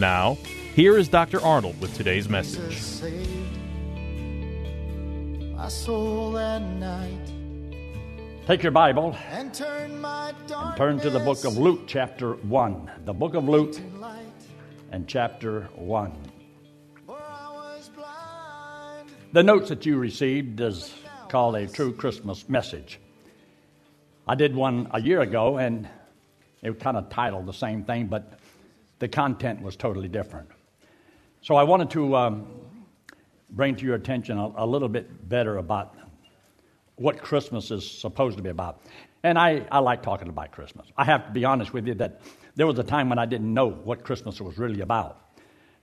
Now, here is Dr. Arnold with today's message. Saved my soul that night Take your Bible and turn my and turn to the book of Luke, chapter 1. The book of Luke and chapter 1. For I was blind. The notes that you received is called a true Christmas message. I did one a year ago and it kind of titled the same thing, but the content was totally different. So I wanted to um, bring to your attention a, a little bit better about what Christmas is supposed to be about. And I, I like talking about Christmas. I have to be honest with you that there was a time when I didn't know what Christmas was really about.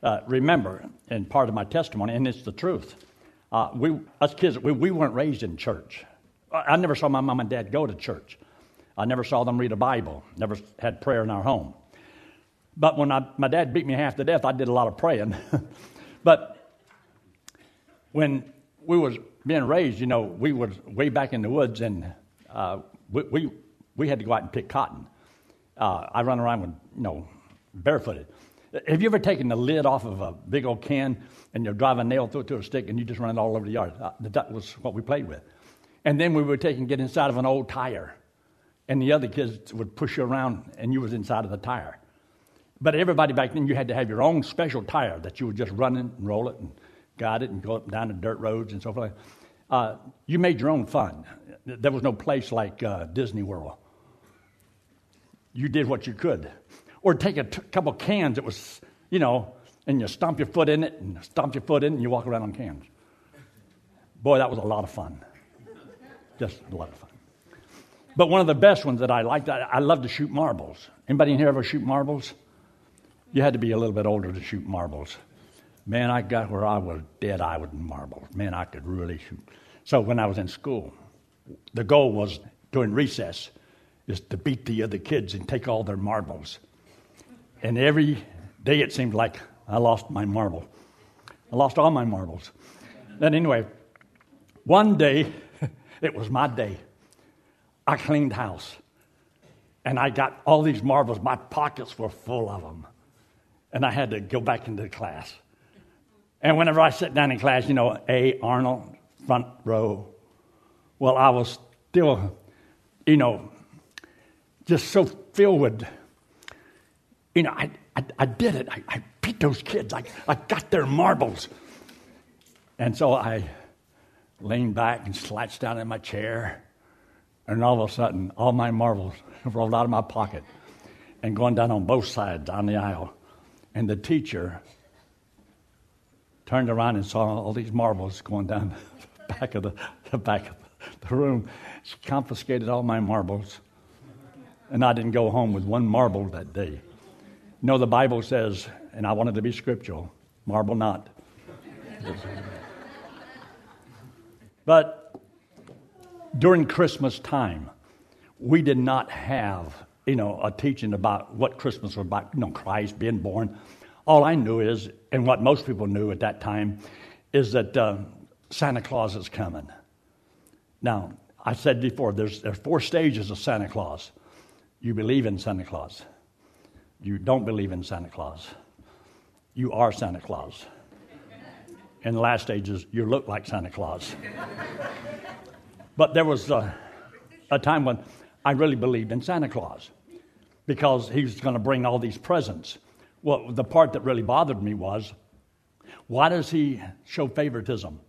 Uh, remember, in part of my testimony, and it's the truth, uh, we, us kids, we, we weren't raised in church. I I never saw my mom and dad go to church. I never saw them read a Bible, never had prayer in our home. But when I, my dad beat me half to death, I did a lot of praying. but when we was being raised, you know, we was way back in the woods, and uh, we, we we had to go out and pick cotton. Uh, I run around with you know barefooted. Have you ever taken the lid off of a big old can and you drive a nail through it to a stick and you just run it all over the yard? Uh, that was what we played with. And then we would take and get inside of an old tire, and the other kids would push you around, and you was inside of the tire. But everybody back then, you had to have your own special tire that you would just run it and roll it and guide it and go up and down the dirt roads and so forth. Uh, you made your own fun. There was no place like uh, Disney World. You did what you could. Or take a t- couple cans that was, you know, and you stomp your foot in it and stomp your foot in it and you walk around on cans. Boy, that was a lot of fun. Just a lot of fun. But one of the best ones that I liked, I, I love to shoot marbles. Anybody in here ever shoot marbles? You had to be a little bit older to shoot marbles. Man, I got where I was dead eye with marbles. Man, I could really shoot. So when I was in school, the goal was during recess is to beat the other kids and take all their marbles. And every day it seemed like I lost my marble. I lost all my marbles. Then anyway, one day it was my day. I cleaned house. And I got all these marbles. My pockets were full of them. And I had to go back into the class. And whenever I sat down in class, you know, A. Arnold, front row. Well, I was still, you know, just so filled with, you know, I, I, I did it. I, I beat those kids. I, I got their marbles. And so I leaned back and slouched down in my chair. And all of a sudden, all my marbles rolled out of my pocket and going down on both sides on the aisle. And the teacher turned around and saw all these marbles going down the back of the, the back of the room. She confiscated all my marbles, and I didn't go home with one marble that day. Know, the Bible says, and I wanted to be scriptural, marble not. but during Christmas time, we did not have, you know, a teaching about what Christmas was about, you know, Christ being born. All I knew is, and what most people knew at that time, is that uh, Santa Claus is coming. Now, I said before, there's, there's four stages of Santa Claus. You believe in Santa Claus. You don't believe in Santa Claus. You are Santa Claus. And the last stage is you look like Santa Claus. but there was a, a time when I really believed in Santa Claus because he was going to bring all these presents. Well, the part that really bothered me was Why does he show favoritism?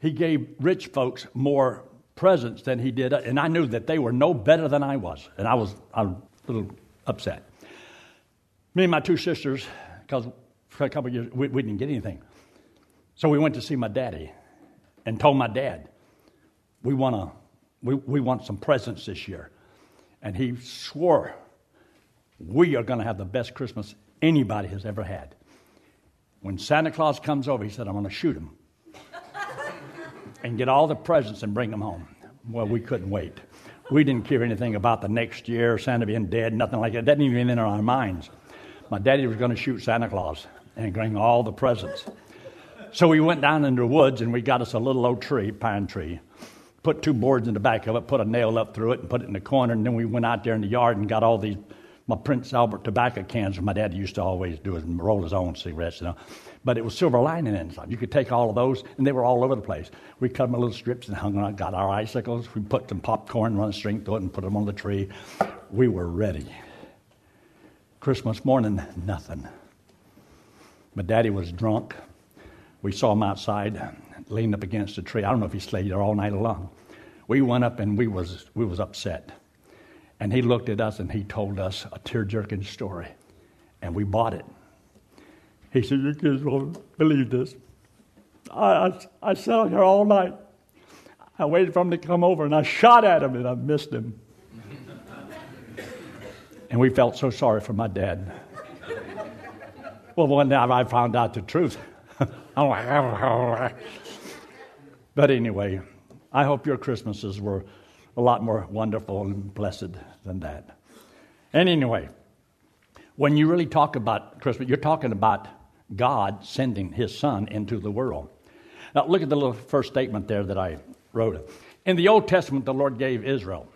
He gave rich folks more presents than he did, and I knew that they were no better than I was, and I was, I was a little upset. Me and my two sisters, because for a couple of years we, we didn't get anything. So we went to see my daddy and told my dad, we want, to, we, we want some presents this year. And he swore, we are going to have the best Christmas anybody has ever had. When Santa Claus comes over, he said, I'm going to shoot him and get all the presents and bring them home. Well, we couldn't wait. We didn't care anything about the next year, Santa being dead, nothing like that. That didn't even enter our minds. My daddy was going to shoot Santa Claus and bring all the presents. So we went down into the woods and we got us a little old tree, pine tree, put two boards in the back of it, put a nail up through it, and put it in the corner. And then we went out there in the yard and got all these my Prince Albert tobacco cans. My dad used to always do is roll his own cigarettes, you know. But it was silver lining inside. You could take all of those, and they were all over the place. We cut them in little strips and hung on. Got our icicles. We put some popcorn, on a string through it, and put them on the tree. We were ready. Christmas morning, nothing. My daddy was drunk. We saw him outside, leaned up against a tree. I don't know if he stayed there all night long. We went up and we was we was upset. And he looked at us and he told us a tear-jerking story. And we bought it. He said, You kids won't believe this. I, I, I sat out here all night. I waited for him to come over and I shot at him and I missed him. and we felt so sorry for my dad. well, one night I found out the truth. but anyway, I hope your Christmases were a lot more wonderful and blessed than that. And anyway, when you really talk about Christmas, you're talking about God sending his son into the world. Now, look at the little first statement there that I wrote. In the Old Testament, the Lord gave Israel.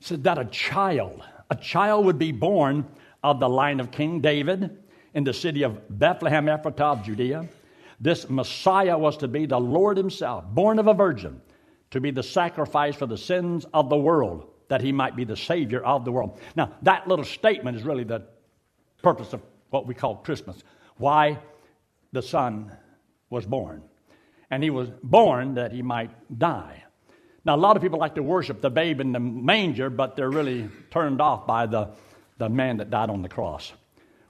Said that a child, a child would be born of the line of King David in the city of Bethlehem Ephratah Judea. This Messiah was to be the Lord Himself, born of a virgin, to be the sacrifice for the sins of the world, that He might be the Savior of the world. Now, that little statement is really the purpose of what we call Christmas. Why the Son was born. And He was born that He might die. Now, a lot of people like to worship the babe in the manger, but they're really turned off by the, the man that died on the cross.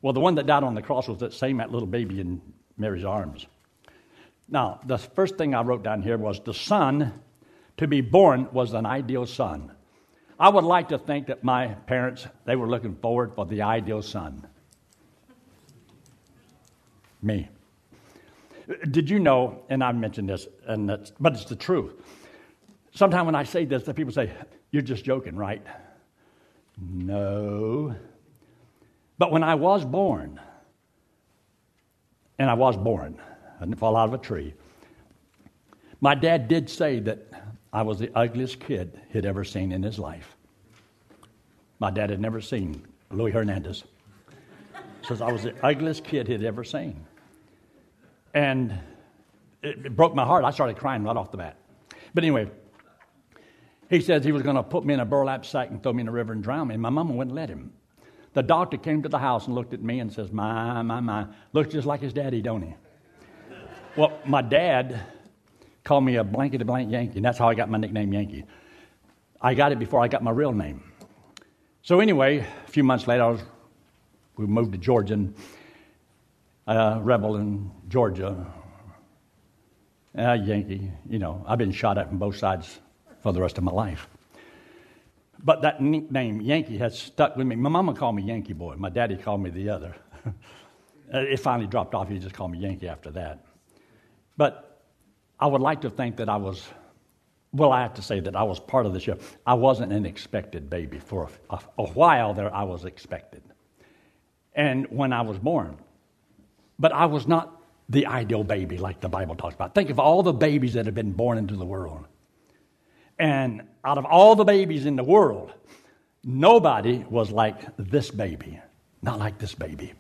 Well, the one that died on the cross was that same that little baby in Mary's arms. Now, the first thing I wrote down here was the son to be born was an ideal son. I would like to think that my parents, they were looking forward for the ideal son. Me. Did you know, and I mentioned this, and that's, but it's the truth. Sometimes when I say this, the people say, You're just joking, right? No. But when I was born, and I was born, I didn't fall out of a tree. My dad did say that I was the ugliest kid he'd ever seen in his life. My dad had never seen Louis Hernandez. Says I was the ugliest kid he'd ever seen. And it, it broke my heart. I started crying right off the bat. But anyway, he says he was going to put me in a burlap sack and throw me in the river and drown me. And my mama wouldn't let him. The doctor came to the house and looked at me and says, My, my, my. Looks just like his daddy, don't he? Well, my dad called me a blankety blank Yankee, and that's how I got my nickname Yankee. I got it before I got my real name. So anyway, a few months later, I was, we moved to Georgia, and uh, rebel in Georgia, uh, Yankee. You know, I've been shot at from both sides for the rest of my life. But that nickname, Yankee, has stuck with me. My mama called me Yankee Boy. My daddy called me the other. it finally dropped off. He just called me Yankee after that. But I would like to think that I was, well, I have to say that I was part of the show. I wasn't an expected baby. For a, a while there, I was expected. And when I was born, but I was not the ideal baby like the Bible talks about. Think of all the babies that have been born into the world. And out of all the babies in the world, nobody was like this baby. Not like this baby.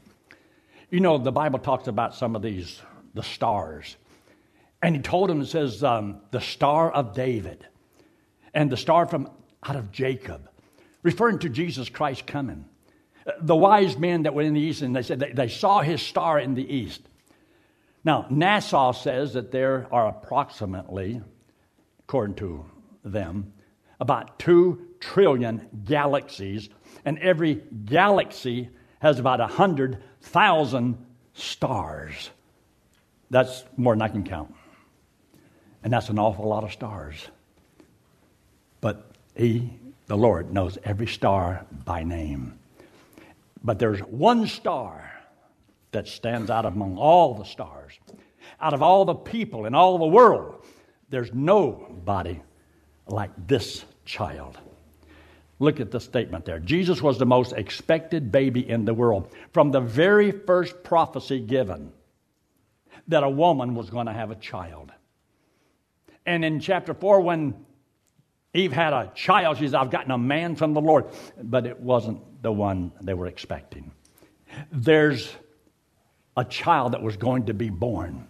You know, the Bible talks about some of these, the stars. And he told him, it says, um, the star of David and the star from out of Jacob, referring to Jesus Christ coming. The wise men that were in the east, and they said they, they saw his star in the east. Now, NASA says that there are approximately, according to them, about 2 trillion galaxies, and every galaxy has about 100,000 stars. That's more than I can count. And that's an awful lot of stars. But He, the Lord, knows every star by name. But there's one star that stands out among all the stars. Out of all the people in all the world, there's nobody like this child. Look at the statement there. Jesus was the most expected baby in the world. From the very first prophecy given, that a woman was going to have a child. And in chapter 4, when Eve had a child, she says, I've gotten a man from the Lord. But it wasn't the one they were expecting. There's a child that was going to be born.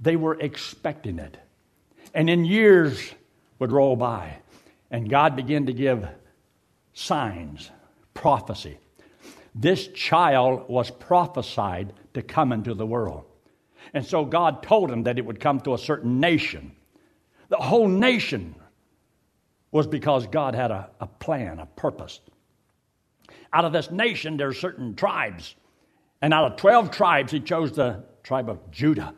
They were expecting it. And in years would roll by, and God began to give signs, prophecy. This child was prophesied to come into the world. And so God told him that it would come to a certain nation. The whole nation was because God had a, a plan, a purpose. Out of this nation, there are certain tribes. And out of 12 tribes, he chose the tribe of Judah.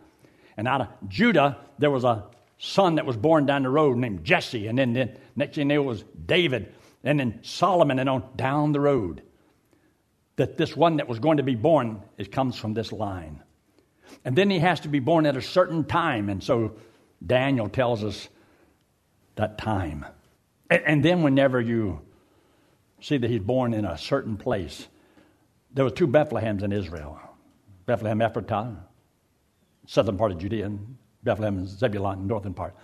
And out of Judah, there was a son that was born down the road named Jesse. And then, then next thing you know, was David. And then Solomon, and on down the road. That this one that was going to be born it comes from this line. And then he has to be born at a certain time. And so Daniel tells us that time. And, and then whenever you see that he's born in a certain place, there were two Bethlehems in Israel Bethlehem Ephratah, southern part of Judea, and Bethlehem Zebulun, northern part.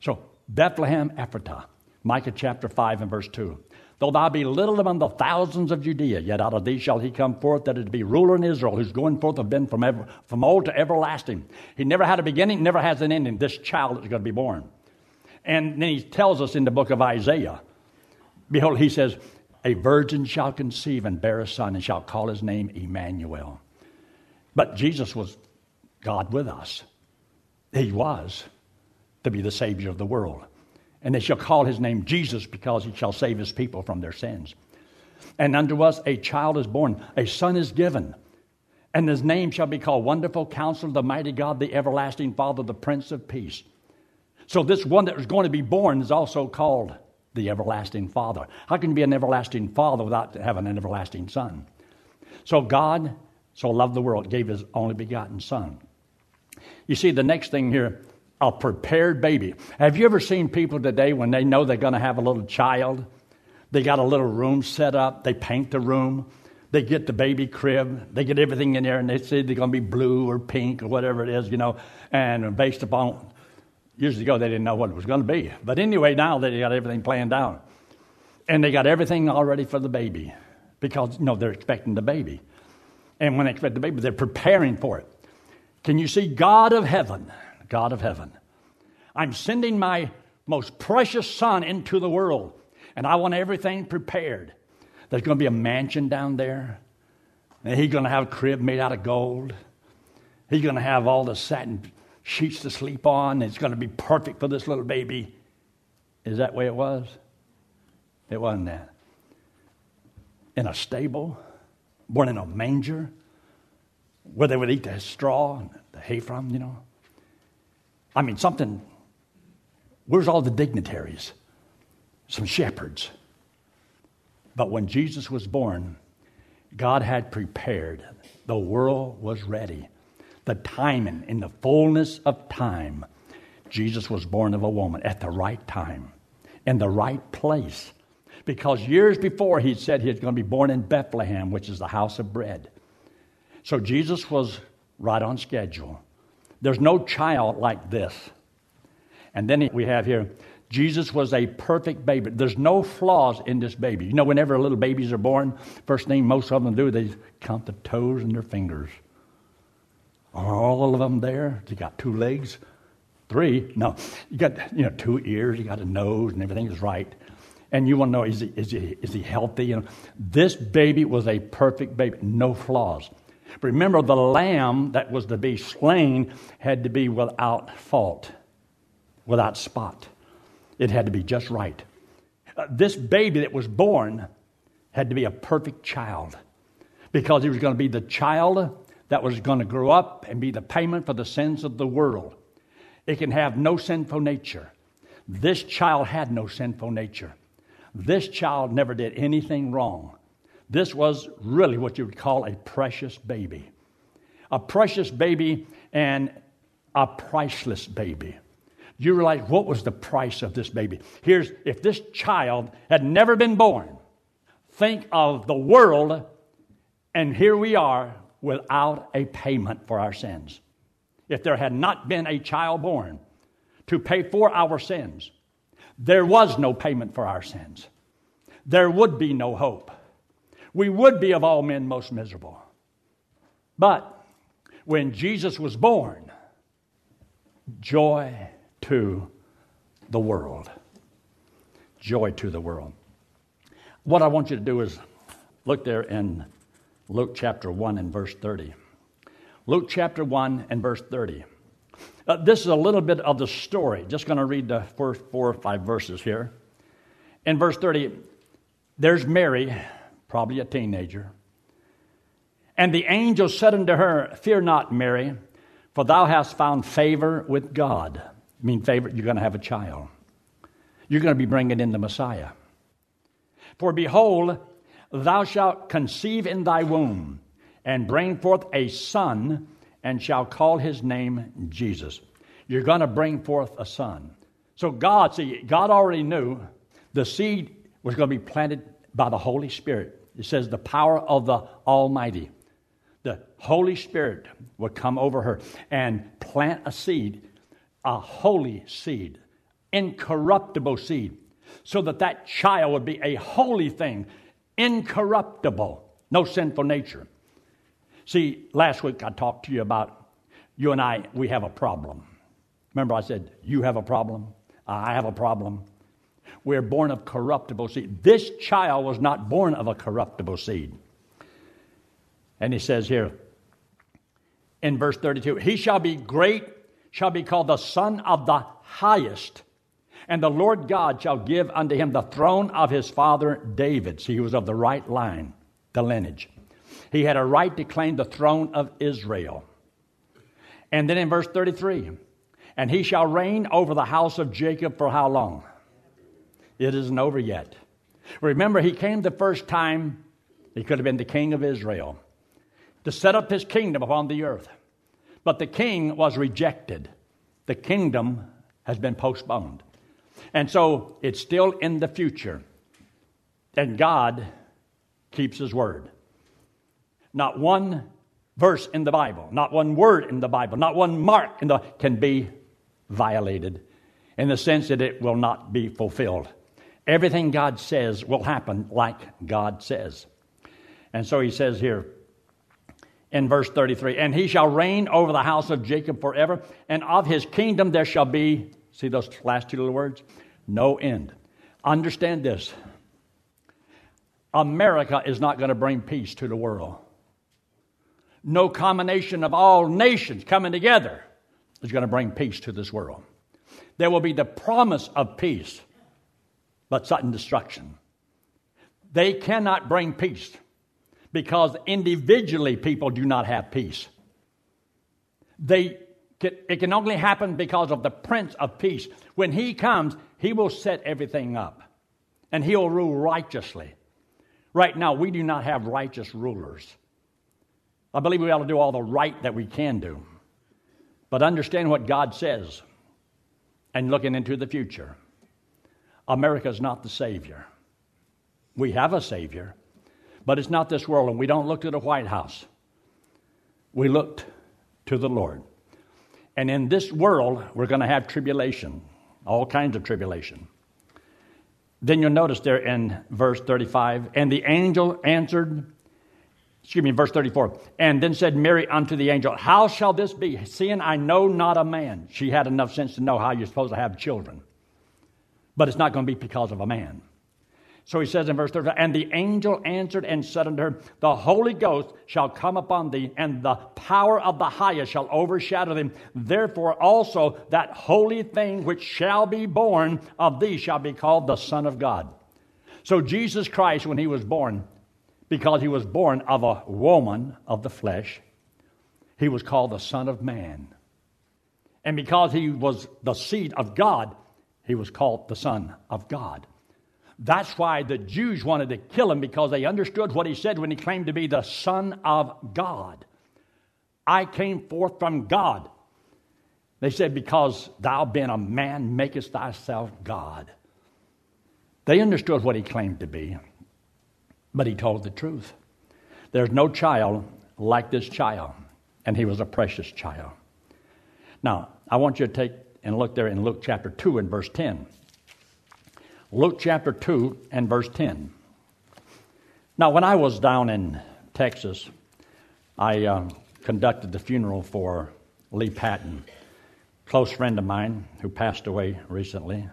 So Bethlehem Ephratah, Micah chapter 5 and verse 2. Though thou be little among the thousands of Judea, yet out of thee shall he come forth that it be ruler in Israel, whose going forth have been from, ever, from old to everlasting. He never had a beginning, never has an ending, this child is going to be born. And then he tells us in the book of Isaiah, behold, he says, A virgin shall conceive and bear a son, and shall call his name Emmanuel. But Jesus was God with us. He was to be the Savior of the world and they shall call his name Jesus because he shall save his people from their sins. And unto us a child is born, a son is given, and his name shall be called Wonderful Counselor, the Mighty God, the Everlasting Father, the Prince of Peace. So, this one that was going to be born is also called the Everlasting Father. How can you be an everlasting Father without having an everlasting Son? So, God so loved the world, gave his only begotten Son. You see, the next thing here a prepared baby. Have you ever seen people today when they know they're going to have a little child? They got a little room set up, they paint the room, they get the baby crib, they get everything in there, and they say they're going to be blue or pink or whatever it is, you know, and based upon, years ago they didn't know what it was going to be. But anyway, now they got everything planned out. And they got everything all ready for the baby because, you know, they're expecting the baby. And when they expect the baby, they're preparing for it. Can you see God of heaven? God of heaven. I'm sending my most precious son into the world, and I want everything prepared. There's going to be a mansion down there, and he's going to have a crib made out of gold. He's going to have all the satin sheets to sleep on. It's going to be perfect for this little baby. Is that way it was? It wasn't that. In a stable, born in a manger, where they would eat the straw and the hay from, you know. I mean, something. Where's all the dignitaries? Some shepherds. But when Jesus was born, God had prepared. The world was ready. The timing, in the fullness of time, Jesus was born of a woman at the right time, in the right place. Because years before, he said he was going to be born in Bethlehem, which is the house of bread. So Jesus was right on schedule. There's no child like this. And then we have here, Jesus was a perfect baby. There's no flaws in this baby. You know, whenever little babies are born, first thing most of them do, they count the toes and their fingers. Are all of them there? They got two legs? Three? No. You got, you know, two ears, you got a nose, and everything is right. And you want to know, is he, is he, is he healthy? You know, this baby was a perfect baby, no flaws. Remember, the lamb that was to be slain had to be without fault, without spot. It had to be just right. Uh, this baby that was born had to be a perfect child because he was going to be the child that was going to grow up and be the payment for the sins of the world. It can have no sinful nature. This child had no sinful nature. This child never did anything wrong. This was really what you would call a precious baby. A precious baby and a priceless baby. Do You realize what was the price of this baby? Here's if this child had never been born, think of the world, and here we are without a payment for our sins. If there had not been a child born to pay for our sins, there was no payment for our sins. There would be no hope. We would be of all men most miserable. But when Jesus was born, joy to the world. Joy to the world. What I want you to do is look there in Luke chapter 1 and verse 30. Luke chapter 1 and verse 30. Uh, this is a little bit of the story. Just going to read the first four or five verses here. In verse 30, there's Mary, probably a teenager. And the angel said unto her, Fear not, Mary, for thou hast found favor with God. I mean, favor, you're going to have a child. You're going to be bringing in the Messiah. For behold, thou shalt conceive in thy womb and bring forth a son and shall call his name Jesus. You're going to bring forth a son. So God, see, God already knew the seed was going to be planted by the Holy Spirit. It says the power of the Almighty. The Holy Spirit would come over her and plant a seed, a holy seed, incorruptible seed, so that that child would be a holy thing, incorruptible, no sinful nature. See, last week I talked to you about you and I, we have a problem. Remember, I said, You have a problem, I have a problem. We're born of corruptible seed. This child was not born of a corruptible seed. And he says here in verse 32 He shall be great, shall be called the Son of the Highest. And the Lord God shall give unto him the throne of his father David. See, he was of the right line, the lineage. He had a right to claim the throne of Israel. And then in verse 33, and he shall reign over the house of Jacob for how long? It isn't over yet. Remember, he came the first time, he could have been the king of Israel, to set up his kingdom upon the earth. But the king was rejected. The kingdom has been postponed. And so it's still in the future. And God keeps his word. Not one verse in the Bible, not one word in the Bible, not one mark in the can be violated in the sense that it will not be fulfilled. Everything God says will happen like God says. And so he says here in verse 33 And he shall reign over the house of Jacob forever, and of his kingdom there shall be, see those last two little words? No end. Understand this America is not going to bring peace to the world no combination of all nations coming together is going to bring peace to this world. There will be the promise of peace, but sudden destruction. They cannot bring peace because individually people do not have peace. They it can only happen because of the Prince of Peace. When he comes, he will set everything up and he'll rule righteously. Right now, we do not have righteous rulers. I believe we ought to do all the right that we can do. But understand what God says and looking into the future. America is not the Savior. We have a Savior, but it's not this world, and we don't look to the White House. We looked to the Lord. And in this world, we're going to have tribulation, all kinds of tribulation. Then you'll notice there in verse 35 and the angel answered excuse me, verse 34. And then said Mary unto the angel, How shall this be, seeing I know not a man? She had enough sense to know how you're supposed to have children. But it's not going to be because of a man. So he says in verse 13, And the angel answered and said unto her, The Holy Ghost shall come upon thee, and the power of the highest shall overshadow thee. Therefore also that holy thing which shall be born of thee shall be called the Son of God. So Jesus Christ, when he was born, because he was born of a woman of the flesh, he was called the Son of Man. And because he was the seed of God, he was called the Son of God. That's why the Jews wanted to kill him because they understood what he said when he claimed to be the Son of God. I came forth from God. They said, Because thou being a man makest thyself God. They understood what he claimed to be, but he told the truth. There's no child like this child, and he was a precious child. Now, I want you to take and look there in Luke chapter 2 and verse 10. Luke chapter 2 and verse 10. Now, when I was down in Texas, I uh, conducted the funeral for Lee Patton, close friend of mine who passed away recently.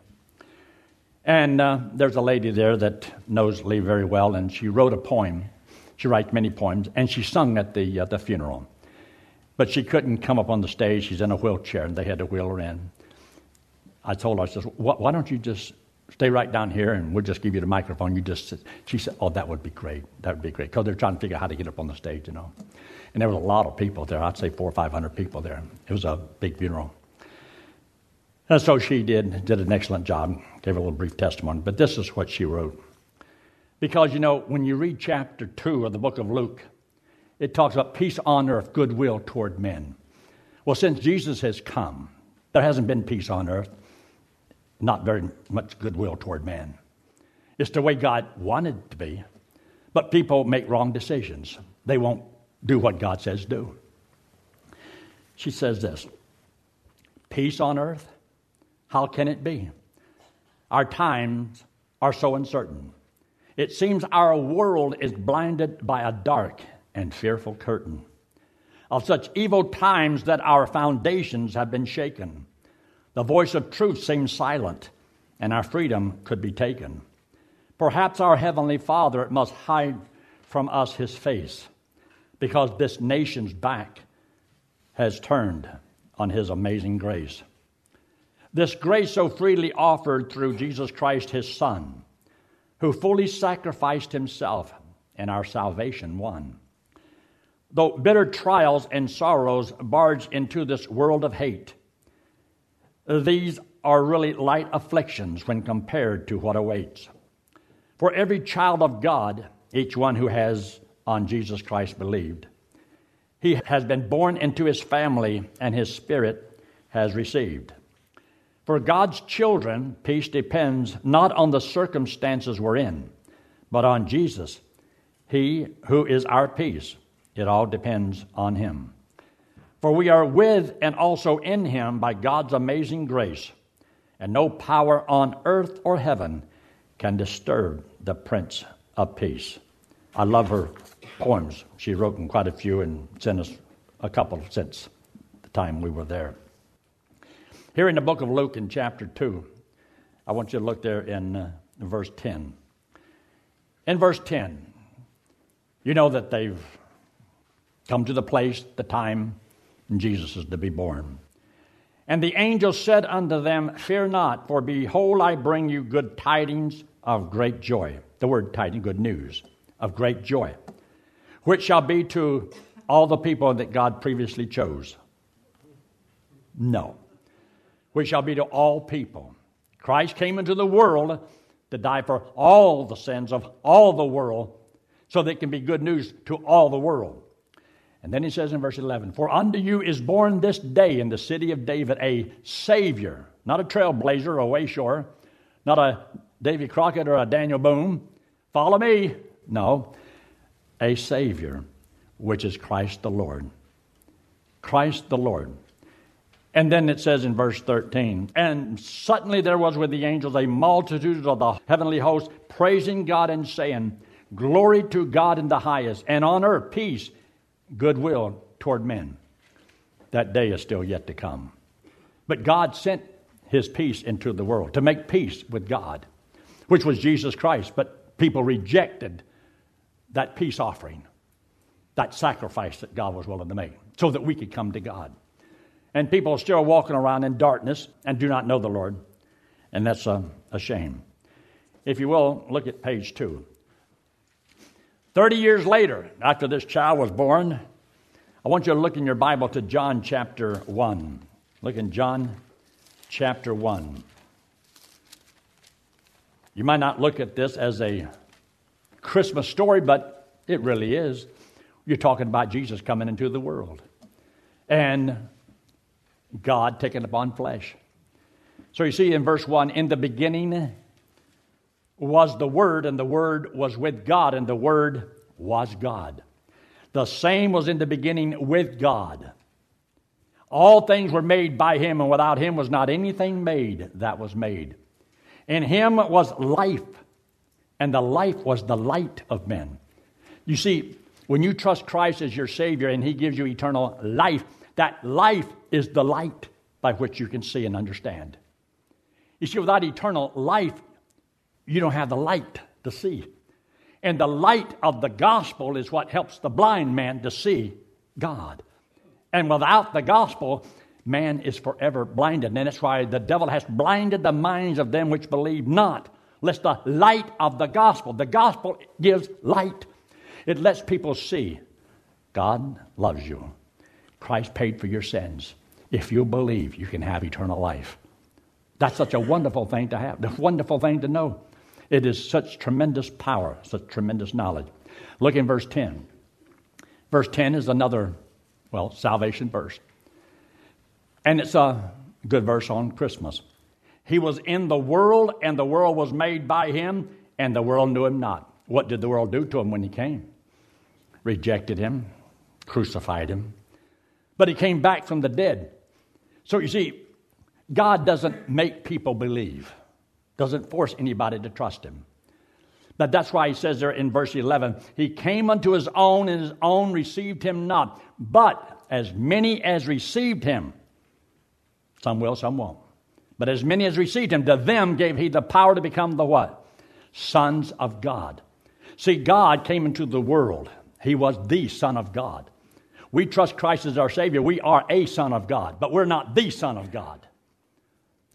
And uh, there's a lady there that knows Lee very well, and she wrote a poem. She writes many poems, and she sung at the, uh, the funeral. But she couldn't come up on the stage. She's in a wheelchair, and they had to wheel her in. I told her, I said, why don't you just stay right down here and we'll just give you the microphone. You just, she said, oh, that would be great. That would be great. Because they're trying to figure out how to get up on the stage, you know. And there was a lot of people there. I'd say four or 500 people there. It was a big funeral. And so she did, did an excellent job, gave a little brief testimony. But this is what she wrote. Because, you know, when you read chapter 2 of the book of Luke, it talks about peace on earth, goodwill toward men. Well, since Jesus has come, there hasn't been peace on earth not very much goodwill toward man. It's the way God wanted to be. But people make wrong decisions. They won't do what God says do. She says this Peace on earth? How can it be? Our times are so uncertain. It seems our world is blinded by a dark and fearful curtain of such evil times that our foundations have been shaken. The voice of truth seems silent, and our freedom could be taken. Perhaps our Heavenly Father must hide from us his face because this nation's back has turned on his amazing grace. This grace so freely offered through Jesus Christ, his Son, who fully sacrificed himself and our salvation won. Though bitter trials and sorrows barge into this world of hate, these are really light afflictions when compared to what awaits. For every child of God, each one who has on Jesus Christ believed, he has been born into his family and his spirit has received. For God's children, peace depends not on the circumstances we're in, but on Jesus, He who is our peace. It all depends on Him. For we are with and also in him by God's amazing grace, and no power on earth or heaven can disturb the Prince of Peace. I love her poems. She wrote quite a few and sent us a couple since the time we were there. Here in the book of Luke in chapter 2, I want you to look there in uh, verse 10. In verse 10, you know that they've come to the place, the time, and Jesus is to be born. And the angel said unto them, Fear not, for behold, I bring you good tidings of great joy. The word tidings, good news, of great joy, which shall be to all the people that God previously chose. No. Which shall be to all people. Christ came into the world to die for all the sins of all the world so that it can be good news to all the world. And then he says in verse 11, For unto you is born this day in the city of David a Savior, not a trailblazer or a wayshower, not a Davy Crockett or a Daniel Boone. Follow me. No, a Savior, which is Christ the Lord. Christ the Lord. And then it says in verse 13, And suddenly there was with the angels a multitude of the heavenly host praising God and saying, Glory to God in the highest, and on earth peace goodwill toward men. That day is still yet to come. But God sent his peace into the world to make peace with God, which was Jesus Christ. But people rejected that peace offering, that sacrifice that God was willing to make, so that we could come to God. And people are still walking around in darkness and do not know the Lord, and that's a, a shame. If you will, look at page two. 30 years later, after this child was born, I want you to look in your Bible to John chapter 1. Look in John chapter 1. You might not look at this as a Christmas story, but it really is. You're talking about Jesus coming into the world and God taking upon flesh. So you see in verse 1 in the beginning was the Word, and the Word was with God, and the Word was God. The same was in the beginning with God. All things were made by Him, and without Him was not anything made that was made. In him was life, and the life was the light of men. You see, when you trust Christ as your Savior and He gives you eternal life, that life is the light by which you can see and understand. You see, without eternal life, you don't have the light to see. And the light of the gospel is what helps the blind man to see God. And without the gospel, man is forever blinded. And that's why the devil has blinded the minds of them which believe not, lest the light of the gospel, the gospel gives light. It lets people see God loves you. Christ paid for your sins. If you believe, you can have eternal life. That's such a wonderful thing to have, a wonderful thing to know. It is such tremendous power, such tremendous knowledge. Look in verse 10. Verse 10 is another, well, salvation verse. And it's a good verse on Christmas. He was in the world, and the world was made by him, and the world knew him not. What did the world do to him when he came? Rejected him, crucified him. But he came back from the dead. So you see, God doesn't make people believe, doesn't force anybody to trust him. But that's why he says there in verse 11, He came unto his own, and his own received him not. But as many as received him, some will, some won't. But as many as received him, to them gave he the power to become the what? Sons of God. See, God came into the world. He was the Son of God. We trust Christ as our Savior. We are a Son of God, but we're not the Son of God.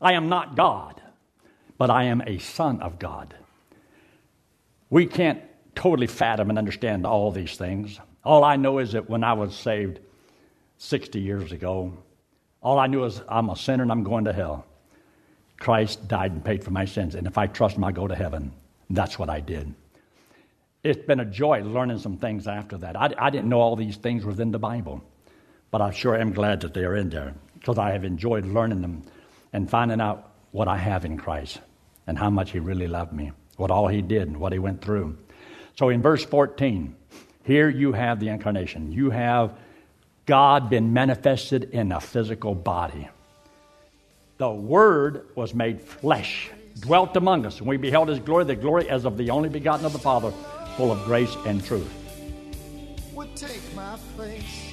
I am not God, but I am a Son of God. We can't totally fathom and understand all these things. All I know is that when I was saved 60 years ago, all I knew is I'm a sinner and I'm going to hell. Christ died and paid for my sins, and if I trust him, I go to heaven. That's what I did. It's been a joy learning some things after that. I, I didn't know all these things were in the Bible, but I sure am glad that they are in there because I have enjoyed learning them and finding out what I have in Christ and how much He really loved me, what all He did, and what He went through. So in verse 14, here you have the incarnation. You have God been manifested in a physical body. The Word was made flesh, dwelt among us, and we beheld His glory, the glory as of the only begotten of the Father, full of grace and truth. Would take my place.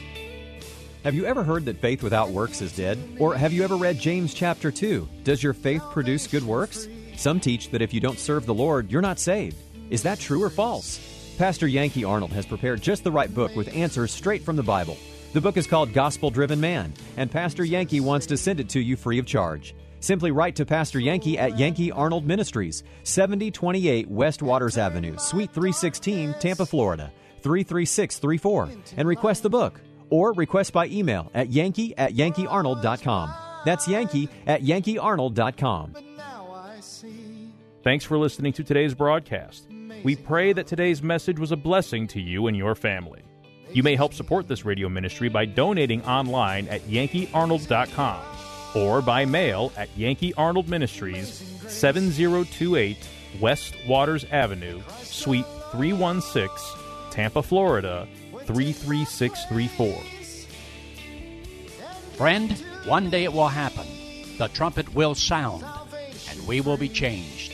Have you ever heard that faith without works is dead? Or have you ever read James chapter 2? Does your faith produce good works? Some teach that if you don't serve the Lord, you're not saved. Is that true or false? Pastor Yankee Arnold has prepared just the right book with answers straight from the Bible. The book is called Gospel Driven Man, and Pastor Yankee wants to send it to you free of charge. Simply write to Pastor Yankee at Yankee Arnold Ministries, 7028 West Waters Avenue, Suite 316, Tampa, Florida, 33634, and request the book. Or request by email at yankee at yankeearnold.com. That's yankee at yankeearnold.com. Thanks for listening to today's broadcast. We pray that today's message was a blessing to you and your family. You may help support this radio ministry by donating online at yankeearnold.com or by mail at Yankee Arnold Ministries, 7028 West Waters Avenue, Suite 316, Tampa, Florida 33634. Friend, one day it will happen. The trumpet will sound, and we will be changed,